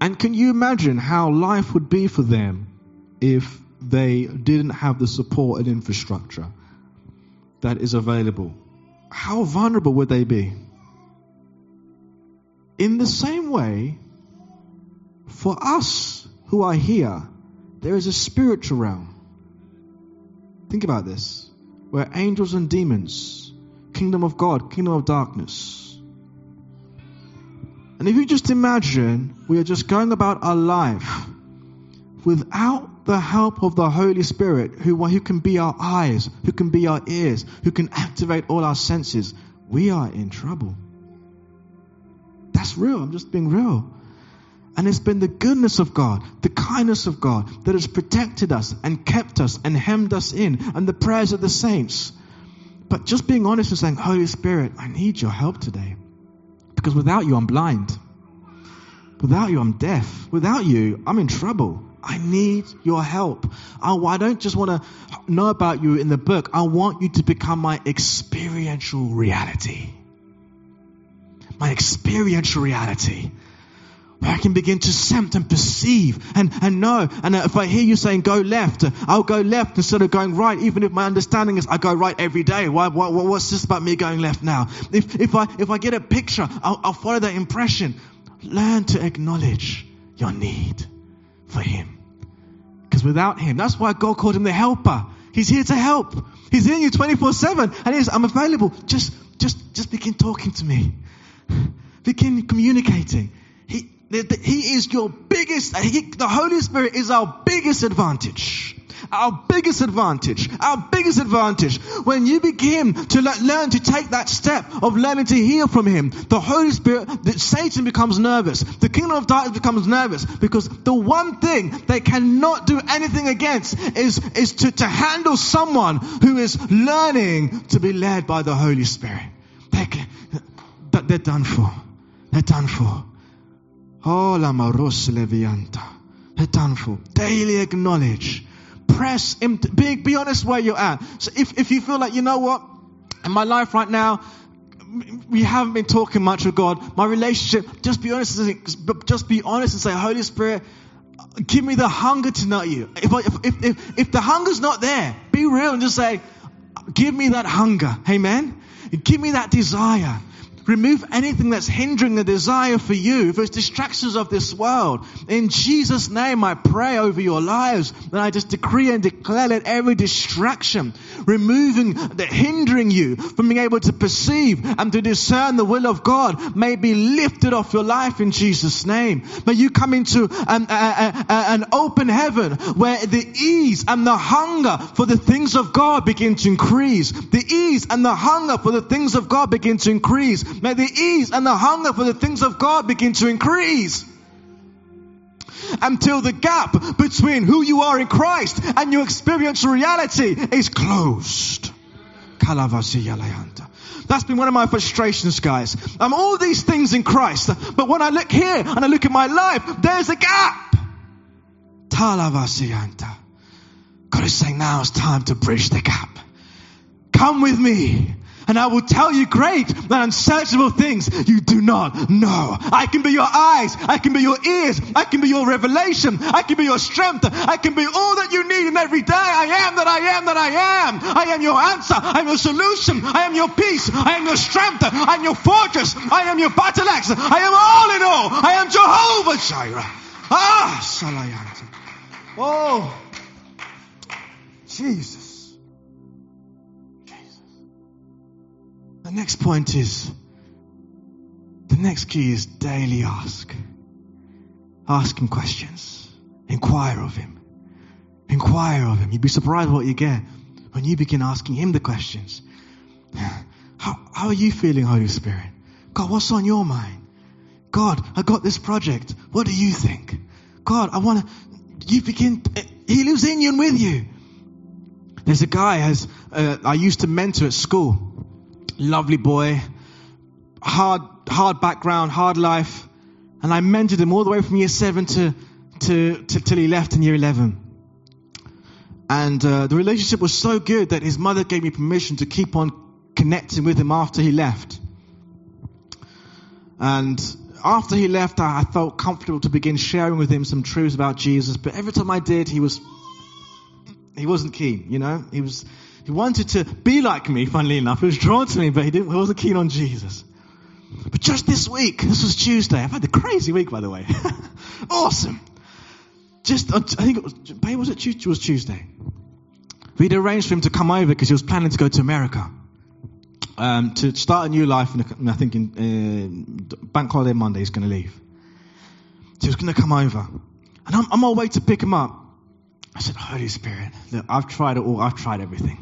And can you imagine how life would be for them if they didn't have the support and infrastructure that is available? How vulnerable would they be? In the same way, for us who are here, there is a spiritual realm. Think about this where angels and demons, kingdom of God, kingdom of darkness. And if you just imagine we are just going about our life without the help of the Holy Spirit, who, who can be our eyes, who can be our ears, who can activate all our senses, we are in trouble. That's real. I'm just being real. And it's been the goodness of God, the kindness of God that has protected us and kept us and hemmed us in, and the prayers of the saints. But just being honest and saying, Holy Spirit, I need your help today. Because without you, I'm blind. Without you, I'm deaf. Without you, I'm in trouble. I need your help. I, I don't just want to know about you in the book. I want you to become my experiential reality. My experiential reality I can begin to sense and perceive and, and know. And uh, if I hear you saying go left, uh, I'll go left instead of going right, even if my understanding is I go right every day. Why, what, what's this about me going left now? If, if, I, if I get a picture, I'll, I'll follow that impression. Learn to acknowledge your need for Him. Because without Him, that's why God called Him the helper. He's here to help. He's in you 24 7. And He's, I'm available. Just, just, just begin talking to me. Begin communicating. He is your biggest, he, the Holy Spirit is our biggest advantage. Our biggest advantage, our biggest advantage. When you begin to learn to take that step of learning to hear from Him, the Holy Spirit, the, Satan becomes nervous. The kingdom of darkness becomes nervous because the one thing they cannot do anything against is, is to, to handle someone who is learning to be led by the Holy Spirit. They they're done for. They're done for. Daily acknowledge. Press. Be, be honest where you're at. So if, if you feel like, you know what? In my life right now, we haven't been talking much with God. My relationship, just be honest, just be honest and say, Holy Spirit, Give me the hunger to know you. If, if, if, if the hunger's not there, be real and just say, give me that hunger. Amen. Give me that desire. Remove anything that's hindering the desire for you. If it's distractions of this world, in Jesus' name, I pray over your lives and I just decree and declare that every distraction, removing the hindering you from being able to perceive and to discern the will of God, may be lifted off your life in Jesus' name. May you come into an, a, a, an open heaven where the ease and the hunger for the things of God begin to increase. The ease and the hunger for the things of God begin to increase May the ease and the hunger for the things of God begin to increase. Until the gap between who you are in Christ and your experiential reality is closed. That's been one of my frustrations, guys. I'm all these things in Christ, but when I look here and I look at my life, there's a gap. God is saying now it's time to bridge the gap. Come with me. And I will tell you great and unsearchable things you do not know. I can be your eyes. I can be your ears. I can be your revelation. I can be your strength. I can be all that you need in every day. I am that I am that I am. I am your answer. I am your solution. I am your peace. I am your strength. I am your fortress. I am your battle axe. I am all in all. I am Jehovah Jireh. Ah, Salayanta. Oh, Jesus. The next point is the next key is daily ask. Ask him questions. Inquire of him. Inquire of him. You'd be surprised what you get when you begin asking him the questions. How, how are you feeling, Holy Spirit? God, what's on your mind? God, I got this project. What do you think? God, I want to, you begin, he lives in you and with you. There's a guy as uh, I used to mentor at school lovely boy, hard, hard background, hard life. And I mentored him all the way from year seven to, to, to till he left in year 11. And uh, the relationship was so good that his mother gave me permission to keep on connecting with him after he left. And after he left, I, I felt comfortable to begin sharing with him some truths about Jesus. But every time I did, he was he wasn't keen. You know, he was he wanted to be like me, funnily enough. He was drawn to me, but he, didn't, he wasn't keen on Jesus. But just this week, this was Tuesday. I've had a crazy week, by the way. awesome. Just, I think it was, was it was Tuesday. We'd arranged for him to come over because he was planning to go to America. Um, to start a new life, in, I think in uh, Bank Holiday Monday, he's going to leave. So he was going to come over. And I'm, I'm on my way to pick him up. I said, Holy Spirit, look, I've tried it all. I've tried everything.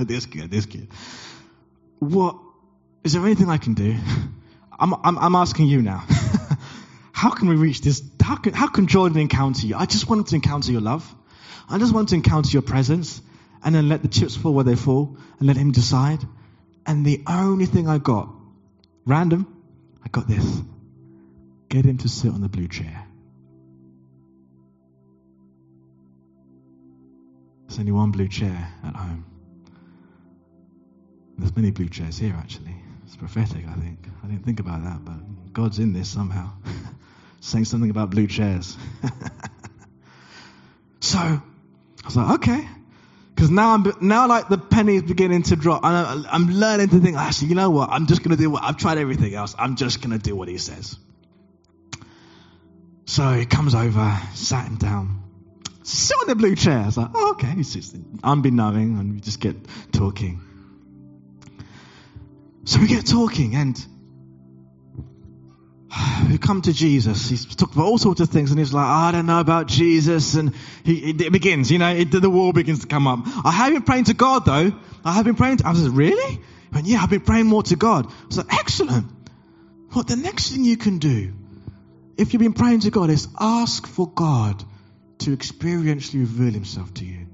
this kid, this kid. What, is there anything I can do? I'm, I'm, I'm asking you now. how can we reach this? How can, how can Jordan encounter you? I just want to encounter your love. I just want to encounter your presence and then let the chips fall where they fall and let him decide. And the only thing I got, random, I got this. Get him to sit on the blue chair. There's only one blue chair at home. There's many blue chairs here, actually. It's prophetic, I think. I didn't think about that, but God's in this somehow. Saying something about blue chairs. so, I was like, okay. Because now I'm now like the penny is beginning to drop. I'm, I'm learning to think, actually, you know what? I'm just to do what I've tried everything else. I'm just going to do what he says. So he comes over, sat him down sit on the blue chair. I was like, oh, okay. It's just unbeknowing, and we just get talking. So we get talking, and we come to Jesus. He's talked about all sorts of things, and he's like, I don't know about Jesus. And he, it begins, you know, it, the wall begins to come up. I have been praying to God, though. I have been praying to, I was like, really? And yeah, I've been praying more to God. I was like, excellent. What the next thing you can do, if you've been praying to God, is ask for God to experientially reveal himself to you.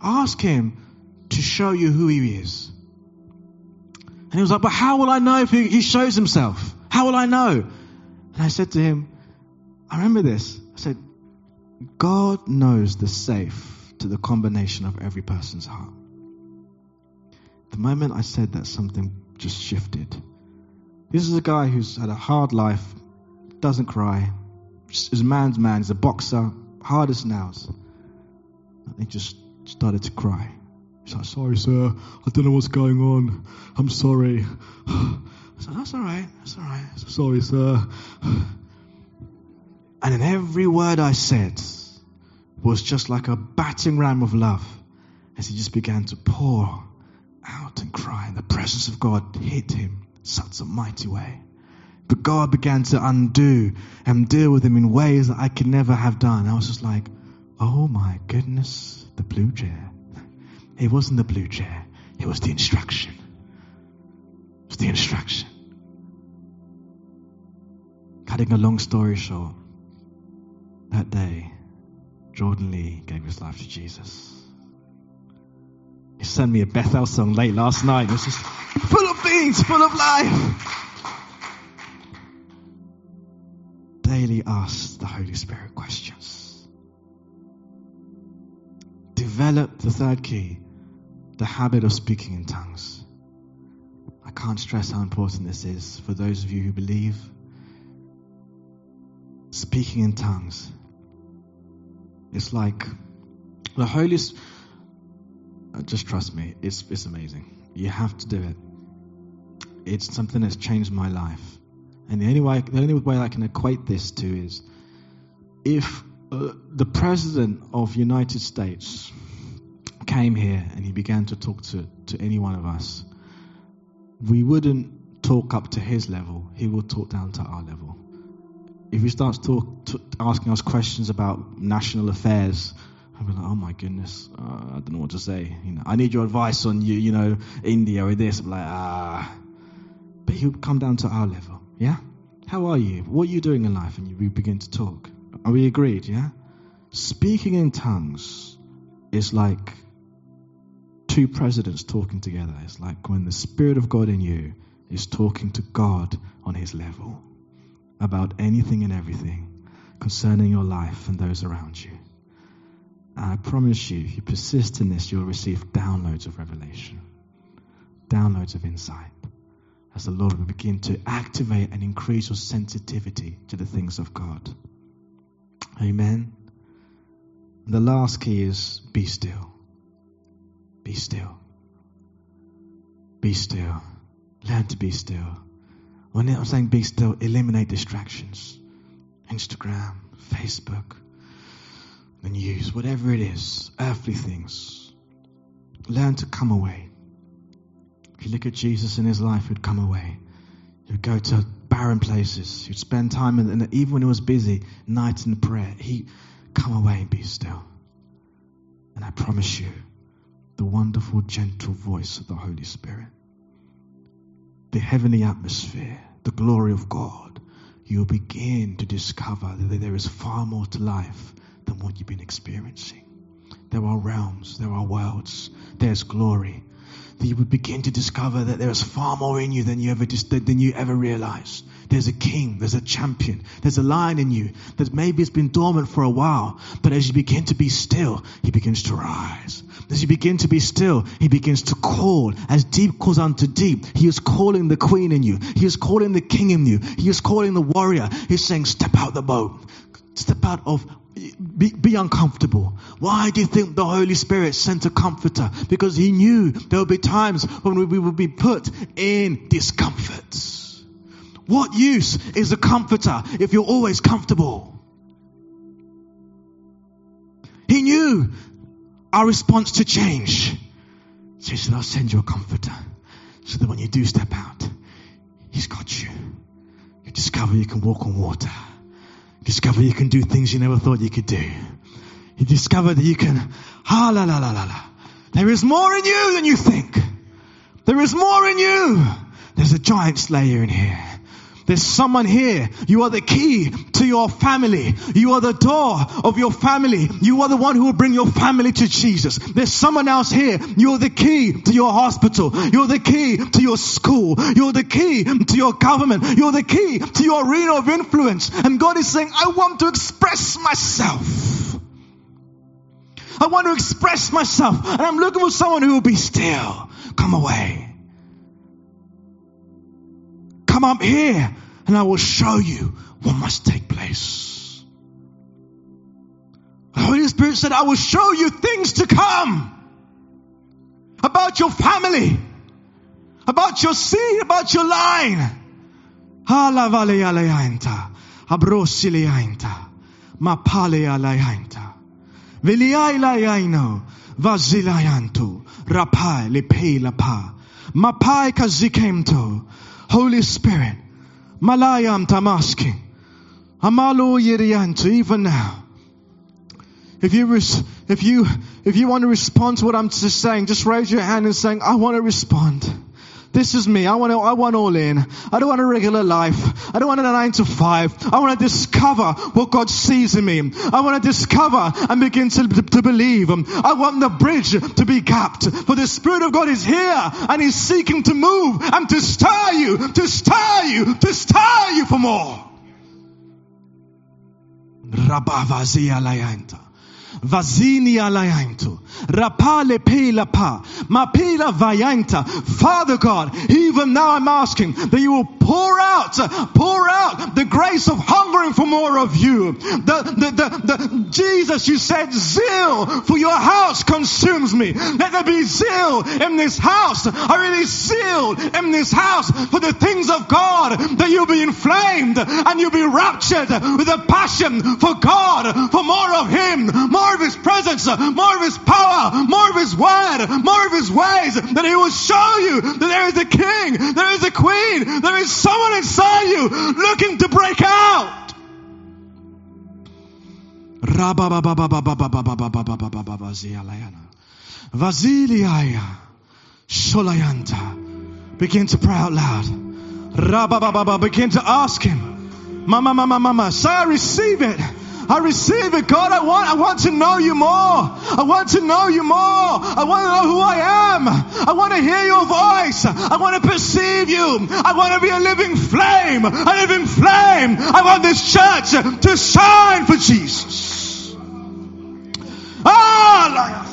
Ask him to show you who he is. And he was like, But how will I know if he, shows himself? How will I know? And I said to him, I remember this. I said, God knows the safe to the combination of every person's heart. The moment I said that, something just shifted. This is a guy who's had a hard life, doesn't cry, is a man's man, he's a boxer, hard as nails. And he just started to cry. He's like, sorry, sir. I don't know what's going on. I'm sorry. I said, that's all right. That's all right. Sorry, sir. And in every word I said was just like a battering ram of love as he just began to pour out and cry. And the presence of God hit him such a mighty way. But God began to undo and deal with him in ways that I could never have done. I was just like, oh my goodness, the blue chair. It wasn't the blue chair, it was the instruction. It was the instruction. Cutting a long story short, that day, Jordan Lee gave his life to Jesus. He sent me a Bethel song late last night. It was just full of beans, full of life. Daily ask the Holy Spirit questions. Develop the third key, the habit of speaking in tongues. I can't stress how important this is for those of you who believe. Speaking in tongues. It's like the Holy Spirit uh, just trust me, it's, it's amazing. You have to do it. It's something that's changed my life. And the only way, the only way I can equate this to is if uh, the president of United States came here and he began to talk to, to any one of us, we wouldn't talk up to his level. He would talk down to our level. If he starts talk, to, asking us questions about national affairs, I'd be like, oh my goodness, uh, I don't know what to say. You know, I need your advice on you, you know, India or this. I'm like, ah. But he'll come down to our level, yeah? How are you? What are you doing in life? And we begin to talk. Are we agreed, yeah? Speaking in tongues is like two presidents talking together. It's like when the Spirit of God in you is talking to God on his level about anything and everything concerning your life and those around you. And I promise you, if you persist in this, you'll receive downloads of revelation, downloads of insight, as the Lord will begin to activate and increase your sensitivity to the things of God. Amen. The last key is be still. Be still. Be still. Learn to be still. When I'm saying be still, eliminate distractions. Instagram, Facebook, the news, whatever it is, earthly things. Learn to come away. If you look at Jesus in his life, he'd come away. He'd go to barren places. He'd spend time, in, and even when he was busy, night in prayer, he'd come away and be still. And I promise you, the wonderful, gentle voice of the Holy Spirit, the heavenly atmosphere, the glory of God, you'll begin to discover that there is far more to life than what you've been experiencing. There are realms, there are worlds, there's glory. That you would begin to discover that there is far more in you than you ever than you ever realized. There's a king, there's a champion, there's a lion in you that maybe it's been dormant for a while, but as you begin to be still, he begins to rise. As you begin to be still, he begins to call. As deep calls unto deep, he is calling the queen in you. He is calling the king in you. He is calling the warrior. He's saying, step out the boat. Step out of be, be, uncomfortable. Why do you think the Holy Spirit sent a comforter? Because he knew there would be times when we, would be put in discomfort. What use is a comforter if you're always comfortable? He knew our response to change. So he said, I'll send you a comforter so that when you do step out, he's got you. You discover you can walk on water discover you can do things you never thought you could do. You discover that you can, ah, la, la, la, la, la. There is more in you than you think. There is more in you. There's a giant slayer in here. There's someone here. You are the key to your family. You are the door of your family. You are the one who will bring your family to Jesus. There's someone else here. You're the key to your hospital. You're the key to your school. You're the key to your government. You're the key to your arena of influence. And God is saying, I want to express myself. I want to express myself. And I'm looking for someone who will be still. Come away. Come up here and I will show you what must take place. The Holy Spirit said, I will show you things to come about your family, about your seed, about your line. Viliailaino, vazilayanto, rapai lipe lapa, mapai kazikemto, Holy Spirit, malayam tamaski, amalo yirianto, even now. If you, res- if you, if you want to respond to what I'm just saying, just raise your hand and saying, I want to respond. This is me. I want I want all in. I don't want a regular life. I don't want a nine to five. I want to discover what God sees in me. I want to discover and begin to, to, believe. I want the bridge to be capped. For the Spirit of God is here and He's seeking to move and to stir you, to stir you, to stir you for more. Layanta. Vazini alayanto. Rapale pela pa. Mapela vayanta. Father God, even now I'm asking that you will pour out, pour out the grace of hungering for more of you. The, the, the, the, Jesus, you said zeal for your house consumes me. Let there be zeal in this house. I really zeal in this house for the things of God inflamed and you'll be raptured with a passion for God, for more of Him, more of His presence, more of His power, more of His word, more of His ways, that He will show you that there is a king, there is a queen, there is someone inside you looking to break out. Vasiliaya Solayanta. Begin to pray out loud. Rabababa. Begin to ask him. Mama, mama, mama. Say, I receive it. I receive it, God. I want, I want to know you more. I want to know you more. I want to know who I am. I want to hear your voice. I want to perceive you. I want to be a living flame, a living flame. I want this church to shine for Jesus. Ah,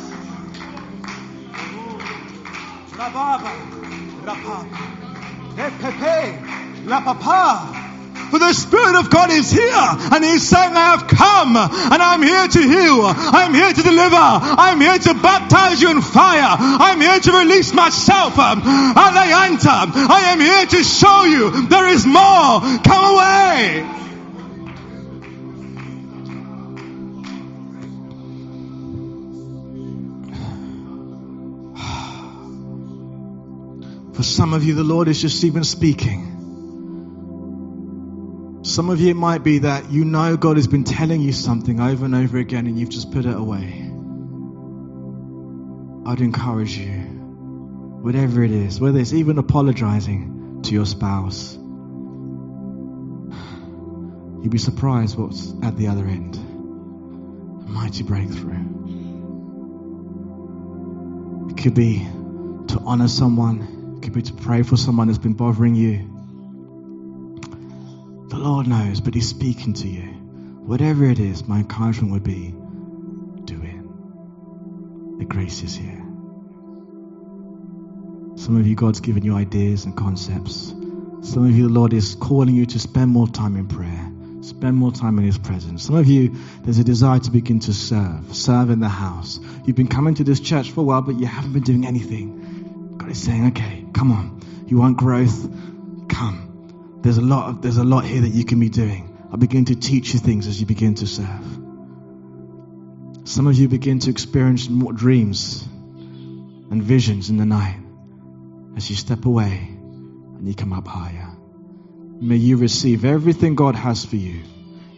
la papa. For the Spirit of God is here and He's saying, I have come and I'm here to heal. I'm here to deliver. I'm here to baptize you in fire. I'm here to release myself. I am here to show you there is more. Come away. For some of you, the Lord is just even speaking. Some of you, it might be that you know God has been telling you something over and over again and you've just put it away. I'd encourage you, whatever it is, whether it's even apologizing to your spouse, you'd be surprised what's at the other end. A mighty breakthrough. It could be to honor someone, be to pray for someone that's been bothering you. The Lord knows, but He's speaking to you. Whatever it is, my encouragement would be do it. The grace is here. Some of you, God's given you ideas and concepts. Some of you, the Lord is calling you to spend more time in prayer, spend more time in His presence. Some of you, there's a desire to begin to serve, serve in the house. You've been coming to this church for a while, but you haven't been doing anything. God is saying, okay, come on. You want growth? Come. There's a lot of, there's a lot here that you can be doing. I begin to teach you things as you begin to serve. Some of you begin to experience more dreams and visions in the night as you step away and you come up higher. May you receive everything God has for you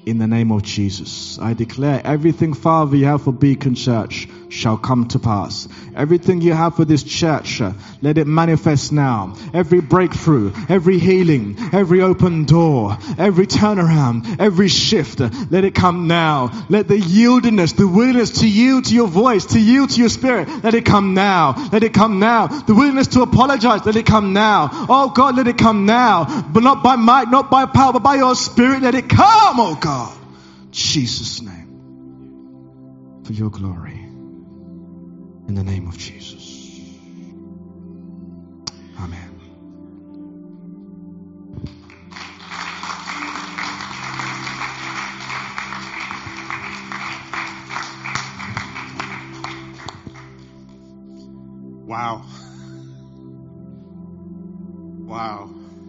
in the name of Jesus. I declare everything, Father, you have for Beacon Church shall come to pass. Everything you have for this church, uh, let it manifest now. Every breakthrough, every healing, every open door, every turnaround, every shift, uh, let it come now. Let the yieldedness, the willingness to yield to your voice, to yield to your spirit, let it come now. Let it come now. The willingness to apologize, let it come now. Oh God, let it come now. But not by might, not by power, but by your spirit, let it come, oh God now. Jesus' name. For your glory. In the name of Jesus. Amen. Wow. Wow.